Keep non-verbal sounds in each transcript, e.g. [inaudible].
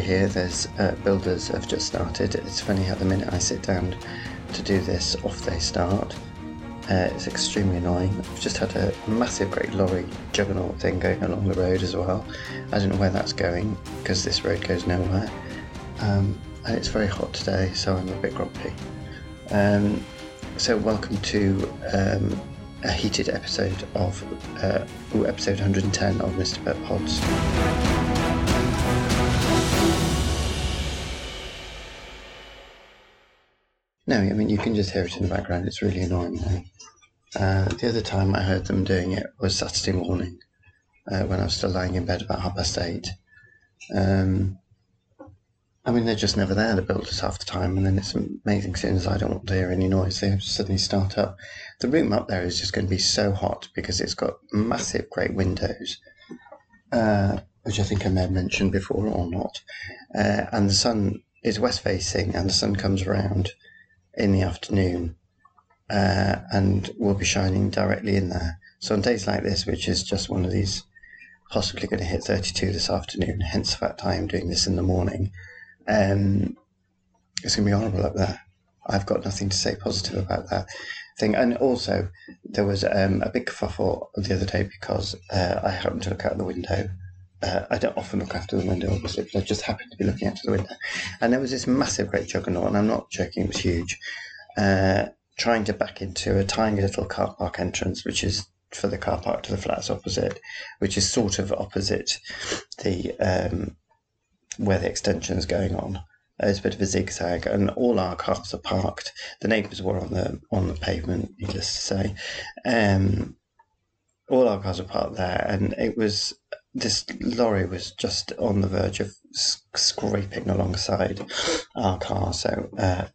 hear, there's uh, builders have just started. It's funny how the minute I sit down to do this, off they start. Uh, it's extremely annoying. I've just had a massive, great lorry juggernaut thing going along the road as well. I don't know where that's going because this road goes nowhere. Um, and it's very hot today, so I'm a bit grumpy. Um, so, welcome to um, a heated episode of uh, ooh, episode 110 of Mr. Pet Pods. I mean, you can just hear it in the background. It's really annoying. Uh, the other time I heard them doing it was Saturday morning uh, when I was still lying in bed about half past eight. Um, I mean, they're just never there, the builders, half the time, and then it's amazing soon as I don't want to hear any noise, they suddenly start up. The room up there is just going to be so hot because it's got massive, great windows, uh, which I think I may have mentioned before or not, uh, and the sun is west facing, and the sun comes around in the afternoon uh, and will be shining directly in there. So on days like this, which is just one of these, possibly going to hit 32 this afternoon, hence the fact I am doing this in the morning, um, it's going to be horrible up there. I've got nothing to say positive about that thing. And also, there was um, a big kerfuffle the other day because uh, I happened to look out the window. Uh, I don't often look after the window, obviously, but I just happened to be looking out the window. And there was this massive, great juggernaut, and I'm not joking, it was huge, uh, trying to back into a tiny little car park entrance, which is for the car park to the flats opposite, which is sort of opposite the um, where the extension is going on. It's a bit of a zigzag, and all our cars are parked. The neighbours were on the on the pavement, needless to say. Um, all our cars are parked there, and it was this lorry was just on the verge of scraping alongside our car. So uh,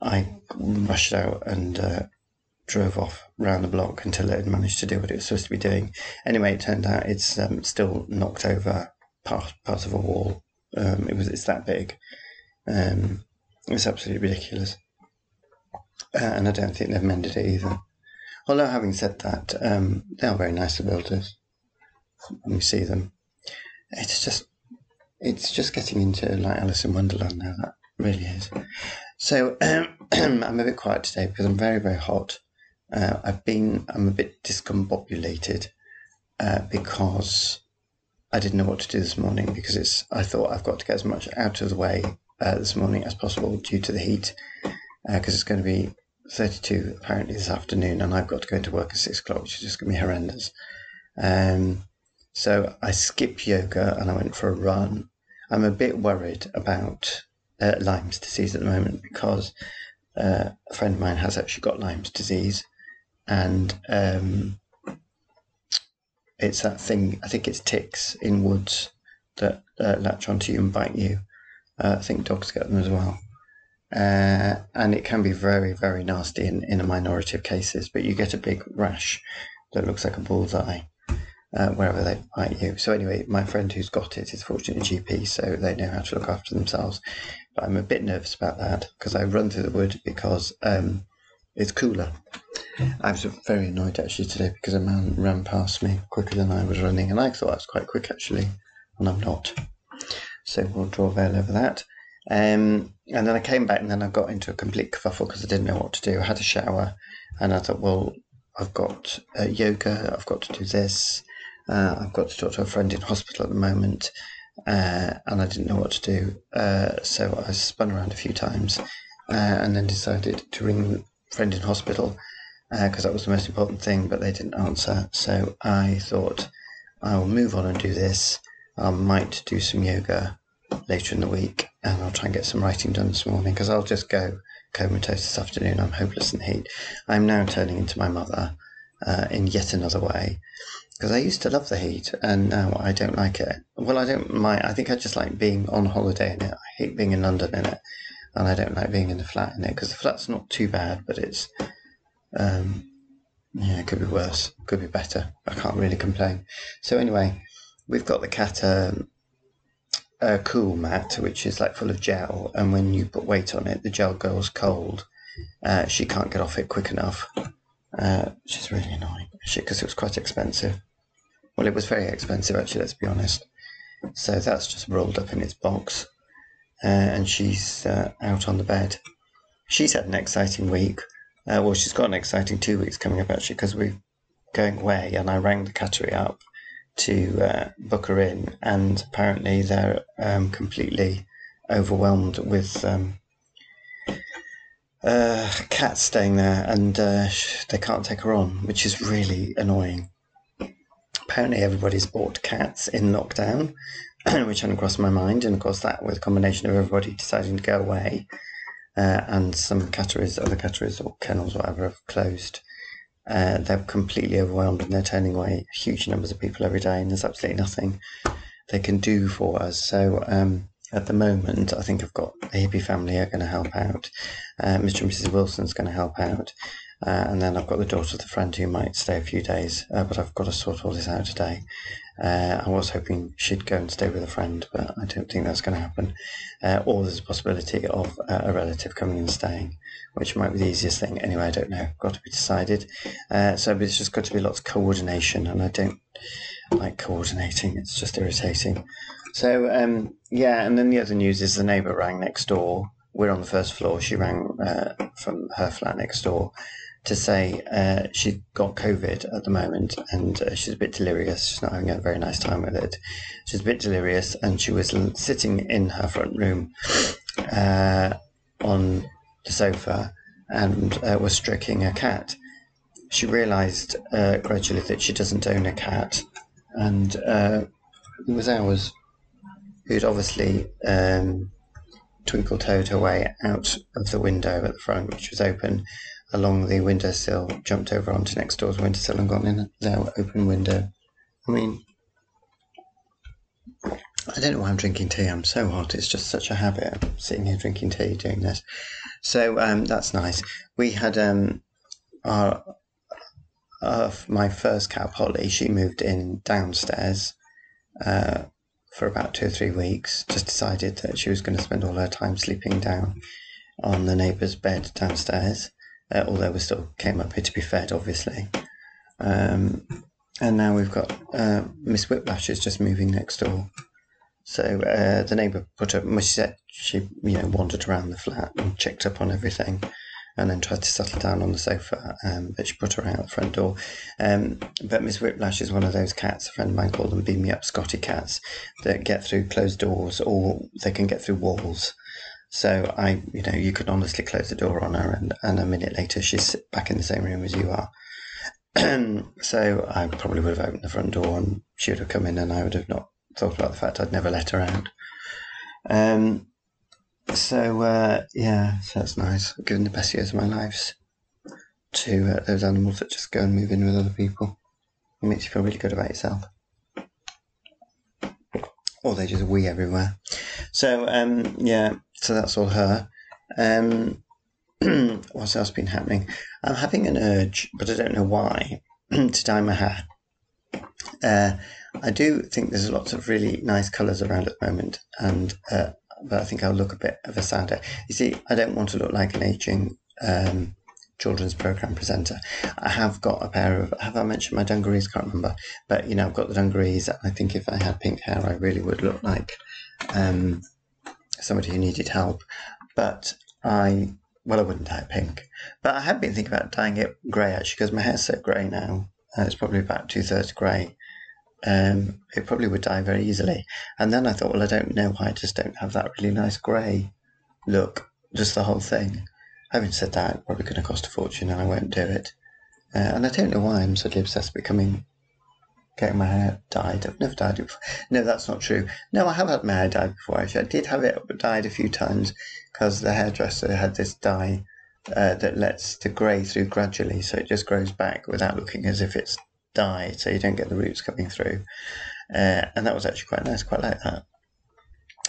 I rushed out and uh, drove off round the block until it had managed to do what it was supposed to be doing. Anyway, it turned out it's um, still knocked over part part of a wall. Um, it was it's that big. Um, it's absolutely ridiculous, uh, and I don't think they've mended it either. Although having said that, um, they are very nice the builders. When we see them, it's just it's just getting into like Alice in Wonderland now. That really is. So um, [clears throat] I'm a bit quiet today because I'm very, very hot. Uh, I've been, I'm a bit discombobulated uh, because I didn't know what to do this morning because it's, I thought I've got to get as much out of the way uh, this morning as possible due to the heat because uh, it's going to be 32 apparently this afternoon and I've got to go into work at six o'clock, which is just going to be horrendous. Um, so I skipped yoga and I went for a run. I'm a bit worried about uh, Lyme's disease at the moment because uh, a friend of mine has actually got Lyme's disease, and um, it's that thing. I think it's ticks in woods that uh, latch onto you and bite you. Uh, I think dogs get them as well. Uh, and it can be very, very nasty in, in a minority of cases, but you get a big rash that looks like a bullseye uh, wherever they bite you. So anyway, my friend who's got it is fortunately a GP, so they know how to look after themselves. But I'm a bit nervous about that because I run through the wood because um, it's cooler. I was very annoyed actually today because a man ran past me quicker than I was running, and I thought I was quite quick actually, and I'm not. So we'll draw a veil over that. Um, and then I came back and then I got into a complete kerfuffle because I didn't know what to do. I had a shower and I thought, well, I've got uh, yoga, I've got to do this, uh, I've got to talk to a friend in hospital at the moment, uh, and I didn't know what to do. Uh, so I spun around a few times uh, and then decided to ring a friend in hospital because uh, that was the most important thing, but they didn't answer. So I thought I will move on and do this. I might do some yoga later in the week and I'll try and get some writing done this morning because I'll just go comatose this afternoon. I'm hopeless in the heat. I'm now turning into my mother uh, in yet another way because I used to love the heat and now I don't like it. Well, I don't mind. I think I just like being on holiday in it. I hate being in London in it, and I don't like being in the flat in it because the flat's not too bad, but it's um, yeah, it could be worse, could be better. I can't really complain. So anyway, we've got the cat um, a cool mat, which is like full of gel, and when you put weight on it, the gel goes cold. Uh, she can't get off it quick enough, uh, is really annoying because it was quite expensive. Well, it was very expensive, actually, let's be honest. So that's just rolled up in its box. Uh, and she's uh, out on the bed. She's had an exciting week. Uh, well, she's got an exciting two weeks coming up actually because we're going away, and I rang the cattery up to uh, book her in, and apparently they're um, completely overwhelmed with um, uh, cats staying there, and uh, they can't take her on, which is really annoying. Apparently, everybody's bought cats in lockdown, [clears throat] which hadn't crossed my mind, and of course, that with a combination of everybody deciding to go away, uh, and some catteries, other catteries or kennels, whatever, have closed. Uh, they're completely overwhelmed and they're turning away huge numbers of people every day, and there's absolutely nothing they can do for us. So, um, at the moment, I think I've got a hippie family are going to help out. Uh, Mr. and Mrs. Wilson's going to help out. Uh, and then I've got the daughter of the friend who might stay a few days, uh, but I've got to sort all this out today. Uh, I was hoping she'd go and stay with a friend, but I don't think that's going to happen. Uh, or there's a possibility of uh, a relative coming and staying, which might be the easiest thing. Anyway, I don't know. Got to be decided. so it's just got to be lots of coordination, and I don't like coordinating. It's just irritating. So um, yeah, and then the other news is the neighbour rang next door. We're on the first floor. She rang uh, from her flat next door to say uh, she got COVID at the moment and uh, she's a bit delirious. She's not having a very nice time with it. She's a bit delirious and she was sitting in her front room uh, on the sofa and uh, was stroking a cat. She realised uh, gradually that she doesn't own a cat and it was ours who'd obviously um, twinkle toed her way out of the window at the front, which was open, along the windowsill, jumped over onto next door's windowsill and gone in their open window. I mean, I don't know why I'm drinking tea. I'm so hot. It's just such a habit of sitting here drinking tea, doing this. So um, that's nice. We had um, our, uh, my first cat, Polly. She moved in downstairs. Uh, for about two or three weeks, just decided that she was going to spend all her time sleeping down on the neighbour's bed downstairs, uh, although we still came up here to be fed, obviously. Um, and now we've got uh, Miss Whiplash is just moving next door. So uh, the neighbour put up, she said she you know wandered around the flat and checked up on everything and then tried to settle down on the sofa. Um, but she put her out the front door. Um, but Miss Whiplash is one of those cats, a friend of mine called them beam me up Scotty cats, that get through closed doors or they can get through walls. So I, you know, you could honestly close the door on her, and, and a minute later she's back in the same room as you are. [clears throat] so I probably would have opened the front door, and she would have come in, and I would have not thought about the fact I'd never let her out. Um, so uh, yeah, so that's nice. Giving the best years of my lives to uh, those animals that just go and move in with other people. It makes you feel really good about yourself. Or they just wee everywhere. So um, yeah, so that's all her. Um, [clears throat] what's else been happening? I'm having an urge, but I don't know why, [clears throat] to dye my hair. Uh, I do think there's lots of really nice colours around at the moment, and uh, but I think I'll look a bit of a sadder. You see, I don't want to look like an aging um, children's program presenter. I have got a pair of. Have I mentioned my dungarees? Can't remember. But you know, I've got the dungarees. I think if I had pink hair, I really would look like um, somebody who needed help. But I, well, I wouldn't dye it pink. But I have been thinking about dyeing it grey actually, because my hair's so grey now. Uh, it's probably about two thirds grey um, it probably would die very easily. And then I thought, well, I don't know why I just don't have that really nice grey look, just the whole thing. Having said that, probably going to cost a fortune and I won't do it. Uh, and I don't know why I'm suddenly obsessed with becoming, getting my hair dyed. I've never dyed it before. No, that's not true. No, I have had my hair dyed before, actually. I did have it dyed a few times because the hairdresser had this dye uh, that lets the grey through gradually, so it just grows back without looking as if it's dyed, so you don't get the roots coming through. Uh, and that was actually quite nice, quite like that.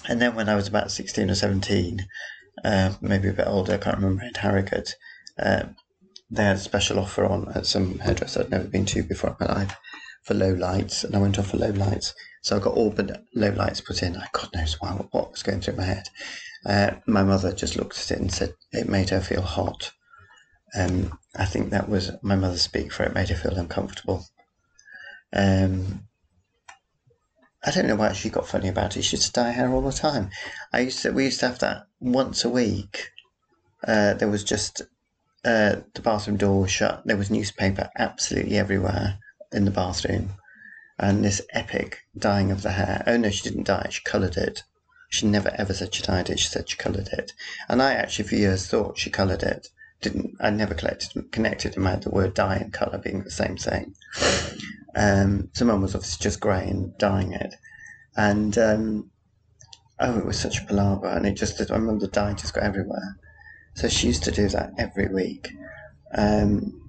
And then when I was about 16 or 17, uh, maybe a bit older, I can't remember, in Harrogate, uh, they had a special offer on at some hairdresser I'd never been to before in my life for low lights, and I went off for low lights. So I got all but low lights put in. God knows why, what was going through my head. Uh, my mother just looked at it and said it made her feel hot. Um, I think that was my mother speak for it, made her feel uncomfortable. Um, I don't know why she got funny about it. She used to dye hair all the time. I used to. We used to have that once a week. Uh, there was just uh, the bathroom door was shut. There was newspaper absolutely everywhere in the bathroom, and this epic dyeing of the hair. Oh no, she didn't dye it. She coloured it. She never ever said she dyed it. She said she coloured it. And I actually for years thought she coloured it. Didn't I never collected, connected and made the word dye and colour being the same thing. Um, someone was obviously just grey and dyeing it. And um, oh, it was such a palaver. And it just, I remember the dye just got everywhere. So she used to do that every week. Um,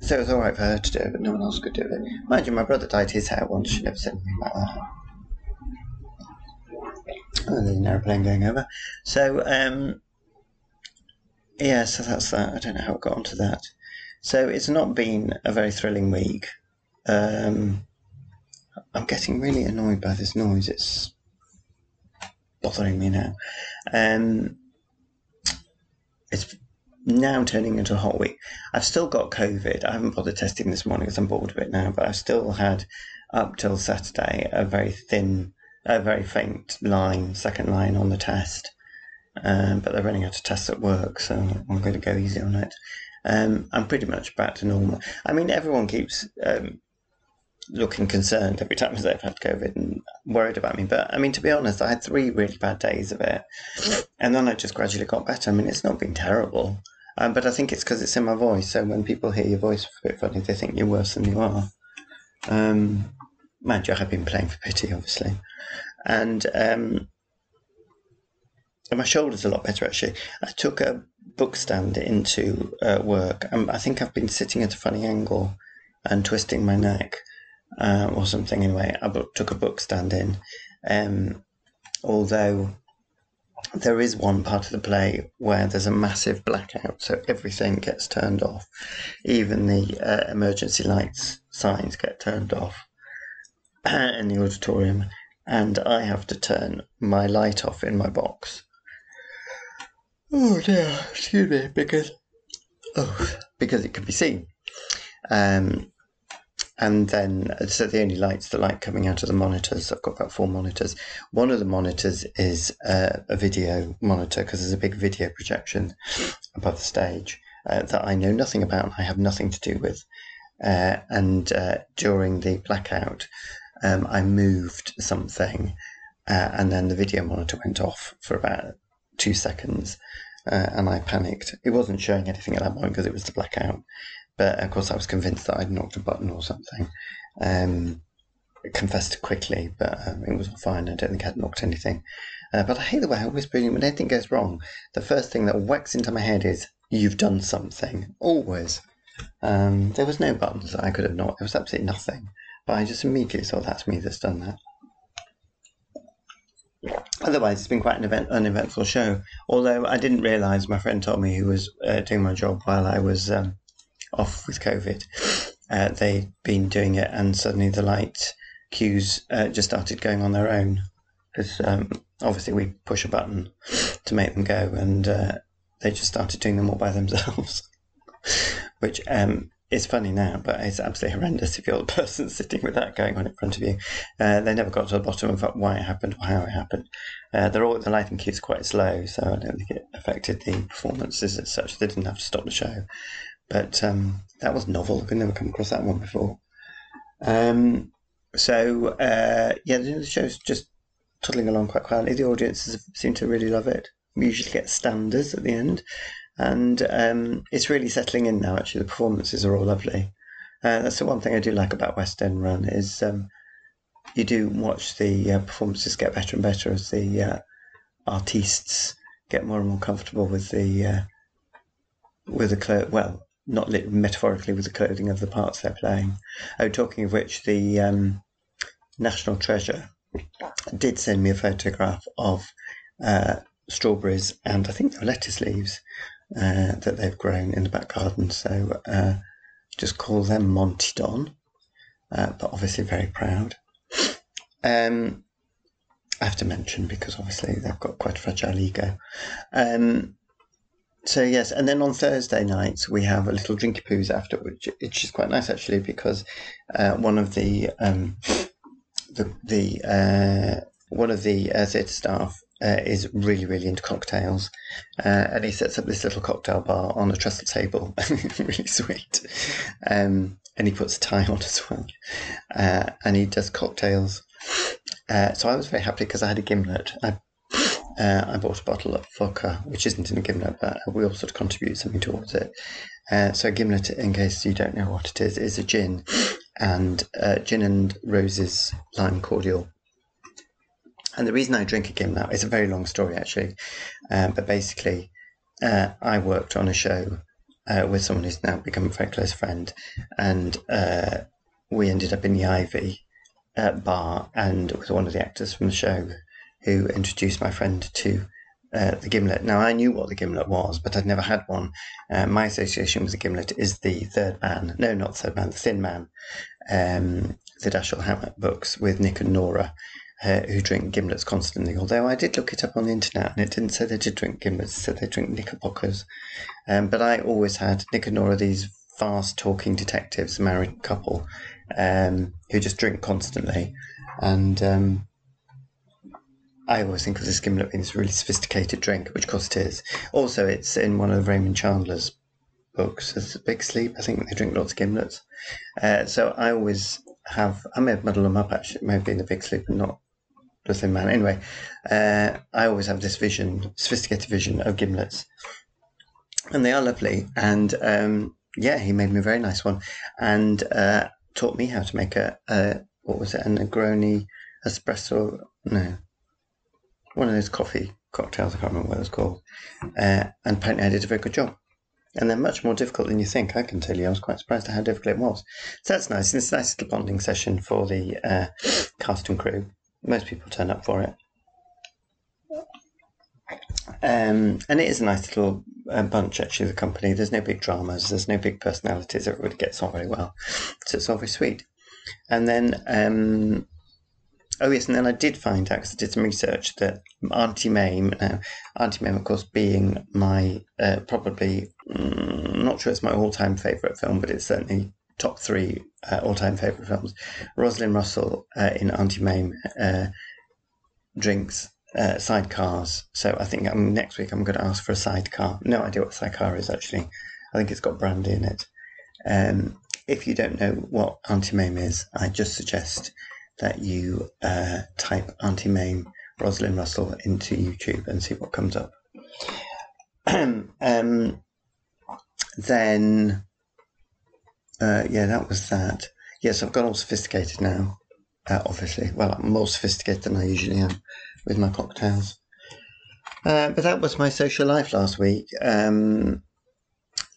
so it was all right for her to do it, but no one else could do it. Mind you, my brother dyed his hair once. She never said anything about that. Oh, there's an aeroplane going over. So, um, yeah, so that's that. I don't know how it got onto that. So it's not been a very thrilling week. Um, I'm getting really annoyed by this noise. It's bothering me now. Um, it's now turning into a hot week. I've still got COVID. I haven't bothered testing this morning because I'm bored of it now, but I've still had up till Saturday a very thin, a very faint line, second line on the test. Um, but they're running out of tests at work, so I'm going to go easy on it. Um, I'm pretty much back to normal. I mean, everyone keeps um, looking concerned every time [laughs] they've had COVID and worried about me. But I mean, to be honest, I had three really bad days of it, and then I just gradually got better. I mean, it's not been terrible, um, but I think it's because it's in my voice. So when people hear your voice a bit funny, they think you're worse than you are. Um, mind you, I have been playing for pity, obviously, and um, and my shoulder's a lot better actually. I took a book stand into uh, work. I think I've been sitting at a funny angle and twisting my neck uh, or something. Anyway, I took a book stand in. Um, although there is one part of the play where there's a massive blackout, so everything gets turned off. Even the uh, emergency lights signs get turned off [clears throat] in the auditorium, and I have to turn my light off in my box Oh dear, excuse me, because oh, because it can be seen. Um, and then, so the only lights, the light coming out of the monitors, I've got about four monitors. One of the monitors is uh, a video monitor because there's a big video projection above the stage uh, that I know nothing about and I have nothing to do with. Uh, and uh, during the blackout, um, I moved something uh, and then the video monitor went off for about two seconds, uh, and I panicked. It wasn't showing anything at that point because it was the blackout, but of course I was convinced that I'd knocked a button or something. Um, confessed quickly, but um, it was fine. I don't think I'd knocked anything. Uh, but I hate the way I always believe when anything goes wrong, the first thing that whacks into my head is you've done something. Always. Um, there was no buttons that I could have knocked. There was absolutely nothing. But I just immediately thought that's me that's done that. Otherwise, it's been quite an event, uneventful show. Although I didn't realise, my friend told me who was uh, doing my job while I was um, off with COVID. Uh, they'd been doing it, and suddenly the light cues uh, just started going on their own. Because um, obviously we push a button to make them go, and uh, they just started doing them all by themselves. [laughs] Which um, it's funny now, but it's absolutely [laughs] horrendous if you're the person [laughs] sitting with that going on in front of you. Uh, they never got to the bottom of why it happened or how it happened. Uh, they're all the lighting cue's quite slow, so I don't think it affected the performances as such. They didn't have to stop the show, but um, that was novel. I've never come across that one before. Um, so uh, yeah, the show's just toddling along quite quietly. The audiences seem to really love it. We usually get standers at the end, and um, it's really settling in now. Actually, the performances are all lovely. Uh, that's the one thing I do like about West End Run is um, you do watch the uh, performances get better and better as the uh, artists get more and more comfortable with the uh, with the clo- well, not lit- metaphorically with the clothing of the parts they're playing. Oh, talking of which, the um, National Treasure did send me a photograph of uh, strawberries and I think they're lettuce leaves uh, that they've grown in the back garden. So uh, just call them Monty Don, uh, but obviously very proud. Um, I have to mention because obviously they've got quite a fragile ego. Um, so yes, and then on Thursday nights we have a little drinky poos after, which, which is quite nice actually because uh, one of the um, the the uh, one of the uh, theatre staff uh, is really, really into cocktails. Uh, and he sets up this little cocktail bar on a trestle table. [laughs] really sweet. Um, and he puts a tie on as well. Uh, and he does cocktails. Uh, so I was very happy because I had a gimlet. I, uh, I bought a bottle of vodka, which isn't in a gimlet, but we all sort of contribute something towards it. Uh, so a gimlet, in case you don't know what it is, is a gin and gin and Rose's lime cordial and the reason I drink a gimlet is a very long story, actually. Um, but basically, uh, I worked on a show uh, with someone who's now become a very close friend, and uh, we ended up in the Ivy uh, bar, and with one of the actors from the show who introduced my friend to uh, the gimlet. Now, I knew what the gimlet was, but I'd never had one. Uh, my association with the gimlet is the third man, no, not third man, the thin man, um, the Dashiell Hammett books with Nick and Nora uh, who drink gimlets constantly. Although I did look it up on the internet and it didn't say they did drink gimlets, it said they drink knickerbockers. Um, but I always had Nick and Nora, these fast talking detectives, married couple, um, who just drink constantly. And um, I always think of this gimlet being this really sophisticated drink, which of course it is. Also, it's in one of Raymond Chandler's books. It's a Big Sleep. I think they drink lots of gimlets. Uh, so I always have, I may have muddled them up actually, it may been the Big Sleep and not Thin Man. Anyway, uh, I always have this vision, sophisticated vision of gimlets, and they are lovely. And um, yeah, he made me a very nice one, and uh, taught me how to make a, a what was it, a Negroni espresso? No, one of those coffee cocktails. I can't remember what it's called. Uh, and apparently, I did a very good job. And they're much more difficult than you think. I can tell you, I was quite surprised at how difficult it was. So that's nice. It's a nice little bonding session for the uh, cast and crew most people turn up for it. Um, and it is a nice little uh, bunch, actually, the company. There's no big dramas, there's no big personalities, everybody gets on very well. So it's all very sweet. And then, um, oh yes, and then I did find out, because I did some research, that Auntie Mame, now, Auntie Mame, of course, being my uh, probably, mm, not sure it's my all time favourite film, but it's certainly top three uh, all-time favorite films. Rosalind Russell uh, in Auntie Mame uh, drinks uh, sidecars. So I think um, next week I'm going to ask for a sidecar. No idea what sidecar is actually. I think it's got brandy in it. Um, if you don't know what Auntie Mame is, I just suggest that you uh, type Auntie Mame Rosalind Russell into YouTube and see what comes up. [clears throat] um, then uh, yeah, that was that. Yes, I've got all sophisticated now, uh, obviously. Well, I'm more sophisticated than I usually am with my cocktails. Uh, but that was my social life last week. Um,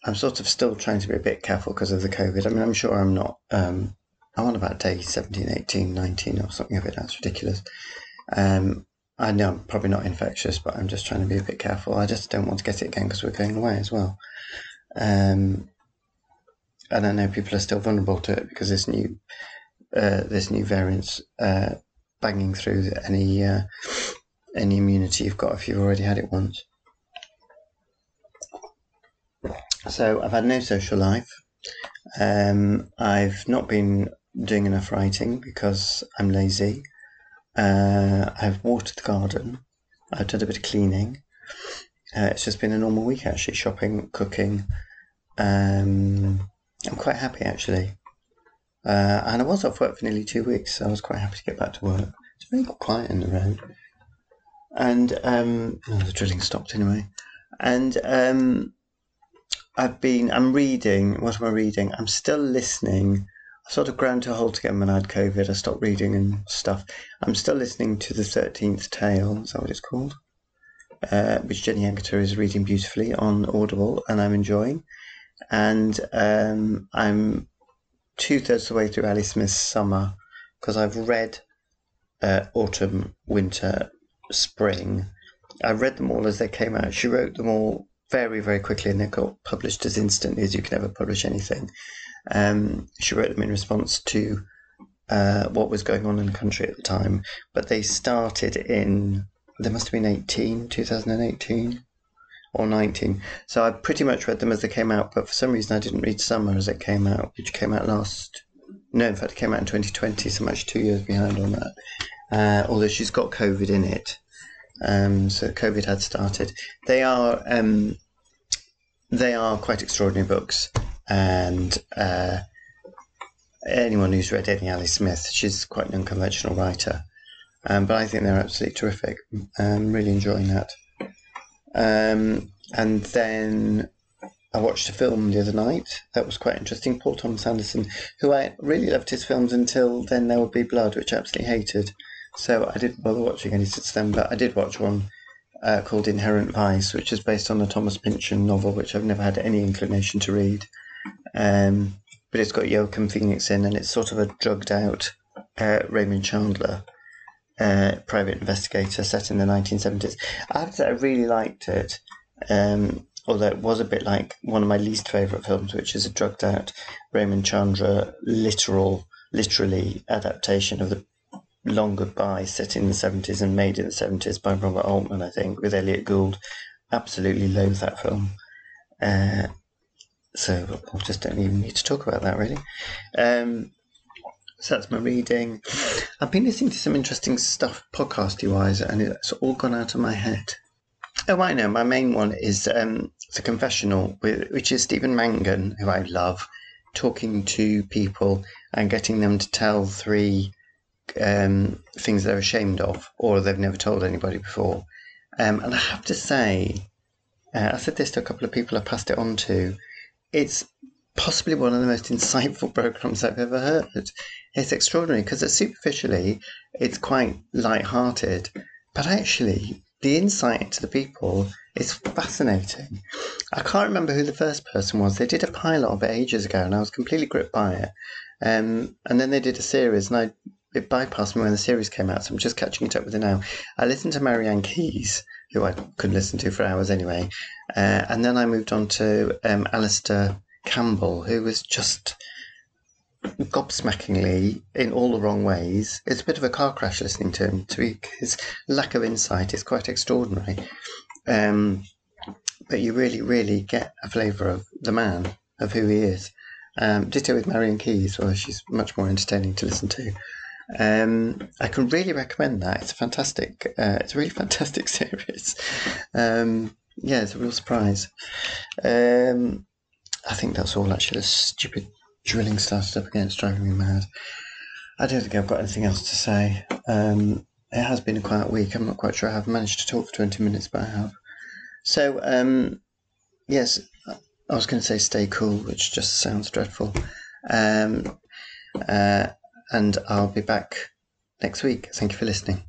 I'm sort of still trying to be a bit careful because of the COVID. I mean, I'm sure I'm not. Um, I'm on about day 17, 18, 19 or something of it. That's ridiculous. Um, I know I'm probably not infectious, but I'm just trying to be a bit careful. I just don't want to get it again because we're going away as well. Um, and I know people are still vulnerable to it because this new uh, this new variant's uh, banging through any uh, any immunity you've got if you've already had it once. So I've had no social life. Um, I've not been doing enough writing because I'm lazy. Uh, I've watered the garden. I've done a bit of cleaning. Uh, it's just been a normal week actually, shopping, cooking, um, I'm quite happy actually. Uh, and I was off work for nearly two weeks, so I was quite happy to get back to work. It's very quiet in the road. And um, oh, the drilling stopped anyway. And um, I've been, I'm reading. What am I reading? I'm still listening. I sort of ground to a halt again when I had COVID. I stopped reading and stuff. I'm still listening to The 13th Tale. Is that what it's called? Uh, which Jenny Agutter is reading beautifully on Audible, and I'm enjoying and um, I'm two thirds of the way through Ali Smith's Summer because I've read uh, Autumn, Winter, Spring. I read them all as they came out. She wrote them all very, very quickly and they got published as instantly as you can ever publish anything. Um, she wrote them in response to uh, what was going on in the country at the time, but they started in, there must have been 18, 2018 or 19. So I pretty much read them as they came out, but for some reason I didn't read Summer as it came out, which came out last No, in fact, it came out in 2020, so much two years behind on that. Uh, although she's got COVID in it, um, so COVID had started. They are um, they are quite extraordinary books, and uh, anyone who's read any Ali Smith, she's quite an unconventional writer. Um, but I think they're absolutely terrific. I'm really enjoying that. Um, and then I watched a film the other night that was quite interesting. Paul Thomas Anderson, who I really loved his films until then There Will Be Blood, which I absolutely hated. So I didn't bother watching any since then, but I did watch one uh, called Inherent Vice, which is based on a Thomas Pynchon novel, which I've never had any inclination to read. Um, but it's got Joaquin Phoenix in, and it's sort of a drugged out uh, Raymond Chandler, uh, private investigator set in the 1970s. I have to say, I really liked it, um, although it was a bit like one of my least favourite films, which is a drugged out Raymond Chandler literal, literally adaptation of the Long Goodbye, set in the 70s and made in the 70s by Robert Altman, I think, with Elliott Gould. Absolutely loathe that film. Uh, so I just don't even need to talk about that, really. Um, so that's my reading. I've been listening to some interesting stuff podcasty wise, and it's all gone out of my head. Oh, I know. My main one is um, The Confessional, which is Stephen Mangan, who I love, talking to people and getting them to tell three um, things they're ashamed of or they've never told anybody before. Um, and I have to say, uh, I said this to a couple of people I passed it on to. It's possibly one of the most insightful [laughs] programs I've ever heard. It's extraordinary because superficially it's quite light-hearted, but actually the insight into the people is fascinating. I can't remember who the first person was. They did a pilot of it ages ago, and I was completely gripped by it. Um, and then they did a series, and I it bypassed me when the series came out, so I'm just catching it up with it now. I listened to Marian Keyes, who I could listen to for hours anyway, uh, and then I moved on to um, Alastair Campbell, who was just gobsmackingly in all the wrong ways. It's a bit of a car crash listening to him. To his lack of insight is quite extraordinary. Um, but you really, really get a flavour of the man, of who he is. Um, ditto with Marian Keyes, well, she's much more entertaining to listen to. Um, I can really recommend that. It's a fantastic. Uh, it's a really [laughs] fantastic series. Um, yeah, it's a real surprise. Um, I think that's all. Actually, the stupid drilling started up again. It's driving me mad. I don't think I've got anything else to say. Um, it has been a quiet week. I'm not quite sure I've managed to talk for 20 minutes, but I have. So, um, yes, I was going to say stay cool, which just sounds dreadful. Um, uh, and I'll be back next week. Thank you for listening.